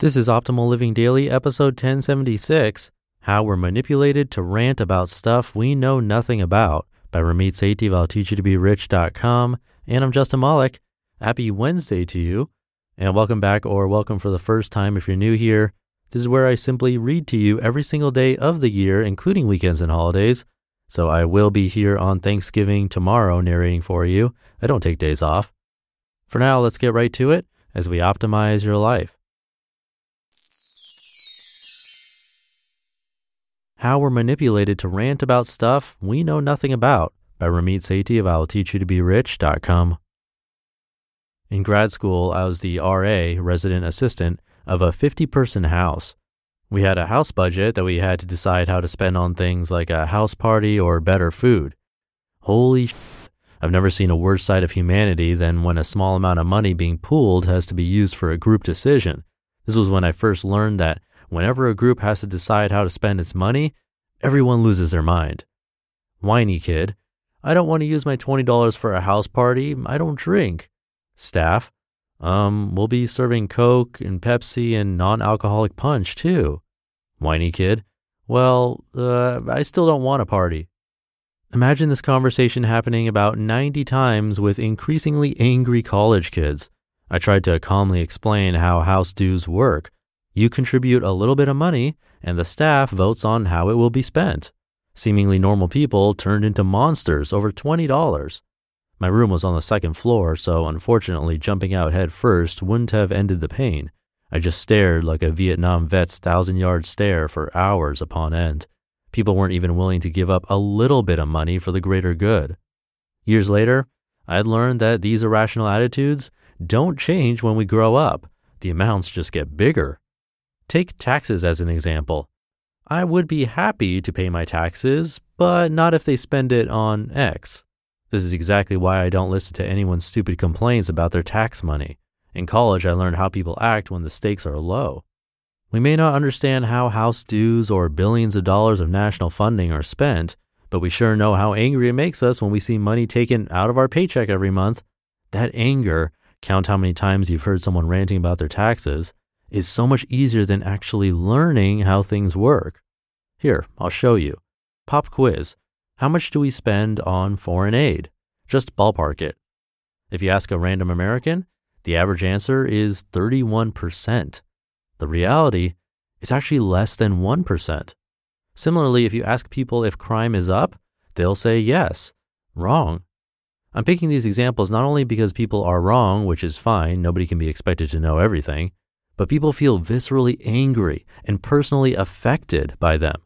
This is Optimal Living Daily, episode 1076 How We're Manipulated to Rant About Stuff We Know Nothing About by Ramit Sethi of I'llTeachYouToBeRich.com. And I'm Justin Malik. Happy Wednesday to you. And welcome back, or welcome for the first time if you're new here. This is where I simply read to you every single day of the year, including weekends and holidays. So I will be here on Thanksgiving tomorrow narrating for you. I don't take days off. For now, let's get right to it as we optimize your life. How We're Manipulated to Rant About Stuff We Know Nothing About by Ramit Sethi of I'llTeachYouToBeRich.com. In grad school, I was the RA, resident assistant, of a 50 person house. We had a house budget that we had to decide how to spend on things like a house party or better food. Holy sh! I've never seen a worse sight of humanity than when a small amount of money being pooled has to be used for a group decision. This was when I first learned that whenever a group has to decide how to spend its money, everyone loses their mind. Whiny kid, I don't want to use my $20 for a house party. I don't drink. Staff, um, we'll be serving Coke and Pepsi and non alcoholic punch too. Whiny kid, well, uh, I still don't want a party. Imagine this conversation happening about 90 times with increasingly angry college kids. I tried to calmly explain how house dues work you contribute a little bit of money, and the staff votes on how it will be spent. Seemingly normal people turned into monsters over $20. My room was on the second floor, so unfortunately, jumping out head first wouldn't have ended the pain. I just stared like a Vietnam vet's thousand yard stare for hours upon end. People weren't even willing to give up a little bit of money for the greater good. Years later, I'd learned that these irrational attitudes don't change when we grow up. The amounts just get bigger. Take taxes as an example. I would be happy to pay my taxes, but not if they spend it on X. This is exactly why I don't listen to anyone's stupid complaints about their tax money. In college, I learned how people act when the stakes are low. We may not understand how house dues or billions of dollars of national funding are spent, but we sure know how angry it makes us when we see money taken out of our paycheck every month. That anger, count how many times you've heard someone ranting about their taxes, is so much easier than actually learning how things work. Here, I'll show you. Pop quiz. How much do we spend on foreign aid? Just ballpark it. If you ask a random American, the average answer is 31%. The reality is actually less than 1%. Similarly, if you ask people if crime is up, they'll say yes. Wrong. I'm picking these examples not only because people are wrong, which is fine, nobody can be expected to know everything, but people feel viscerally angry and personally affected by them.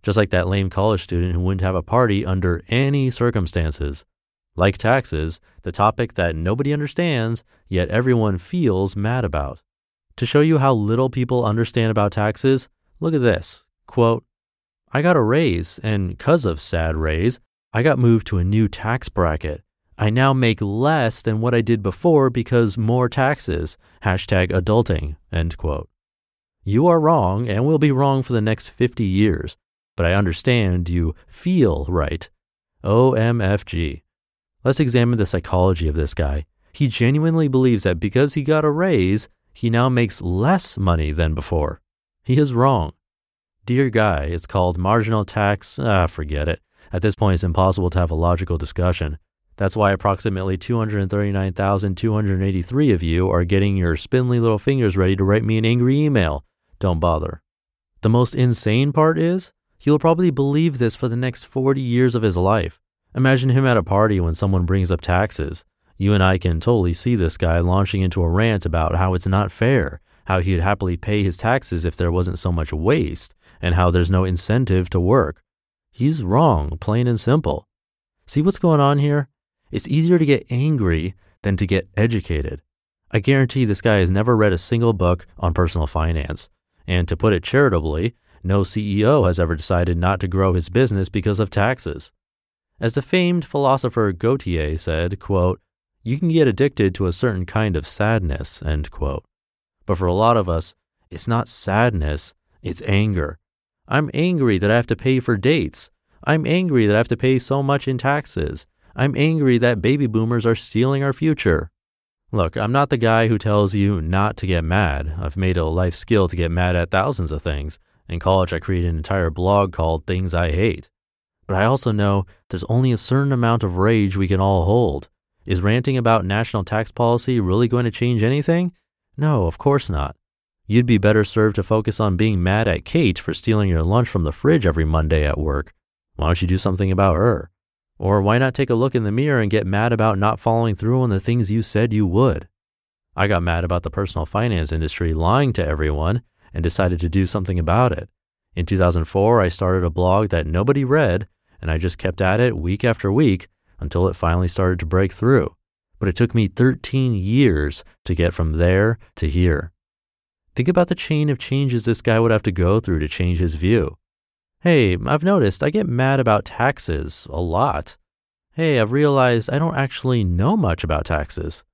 Just like that lame college student who wouldn't have a party under any circumstances. Like taxes, the topic that nobody understands, yet everyone feels mad about. To show you how little people understand about taxes, look at this. Quote, I got a raise, and because of sad raise, I got moved to a new tax bracket. I now make less than what I did before because more taxes. Hashtag adulting. End quote. You are wrong and will be wrong for the next 50 years, but I understand you feel right. OMFG. Let's examine the psychology of this guy. He genuinely believes that because he got a raise, he now makes less money than before. He is wrong. Dear guy, it's called marginal tax. Ah, forget it. At this point, it's impossible to have a logical discussion. That's why approximately 239,283 of you are getting your spindly little fingers ready to write me an angry email. Don't bother. The most insane part is, he'll probably believe this for the next 40 years of his life. Imagine him at a party when someone brings up taxes. You and I can totally see this guy launching into a rant about how it's not fair, how he'd happily pay his taxes if there wasn't so much waste, and how there's no incentive to work. He's wrong, plain and simple. See what's going on here? It's easier to get angry than to get educated. I guarantee this guy has never read a single book on personal finance. And to put it charitably, no CEO has ever decided not to grow his business because of taxes. As the famed philosopher Gotye said, quote, you can get addicted to a certain kind of sadness, end quote. But for a lot of us, it's not sadness, it's anger. I'm angry that I have to pay for dates. I'm angry that I have to pay so much in taxes. I'm angry that baby boomers are stealing our future. Look, I'm not the guy who tells you not to get mad. I've made a life skill to get mad at thousands of things. In college, I created an entire blog called Things I Hate. But I also know there's only a certain amount of rage we can all hold. Is ranting about national tax policy really going to change anything? No, of course not. You'd be better served to focus on being mad at Kate for stealing your lunch from the fridge every Monday at work. Why don't you do something about her? Or why not take a look in the mirror and get mad about not following through on the things you said you would? I got mad about the personal finance industry lying to everyone and decided to do something about it. In 2004, I started a blog that nobody read, and I just kept at it week after week until it finally started to break through. But it took me 13 years to get from there to here. Think about the chain of changes this guy would have to go through to change his view. Hey, I've noticed I get mad about taxes a lot. Hey, I've realized I don't actually know much about taxes.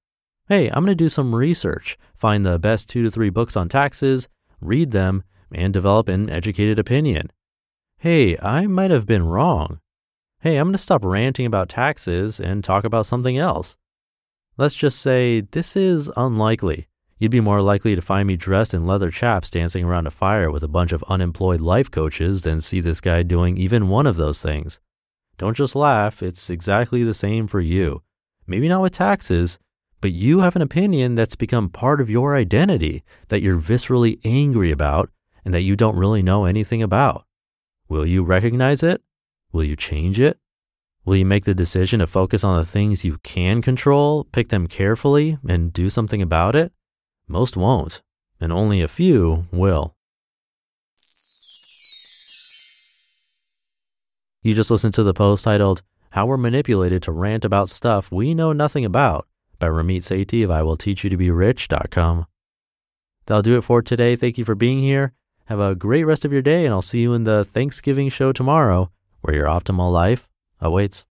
Hey, I'm going to do some research, find the best two to three books on taxes, read them, and develop an educated opinion. Hey, I might have been wrong. Hey, I'm going to stop ranting about taxes and talk about something else. Let's just say this is unlikely. You'd be more likely to find me dressed in leather chaps dancing around a fire with a bunch of unemployed life coaches than see this guy doing even one of those things. Don't just laugh, it's exactly the same for you. Maybe not with taxes, but you have an opinion that's become part of your identity that you're viscerally angry about and that you don't really know anything about. Will you recognize it? Will you change it? Will you make the decision to focus on the things you can control, pick them carefully, and do something about it? Most won't, and only a few will. You just listened to the post titled, How We're Manipulated to Rant About Stuff We Know Nothing About by Ramit Sethi of IWillTeachYouToBeRich.com. That'll do it for today. Thank you for being here. Have a great rest of your day, and I'll see you in the Thanksgiving show tomorrow, where your optimal life awaits.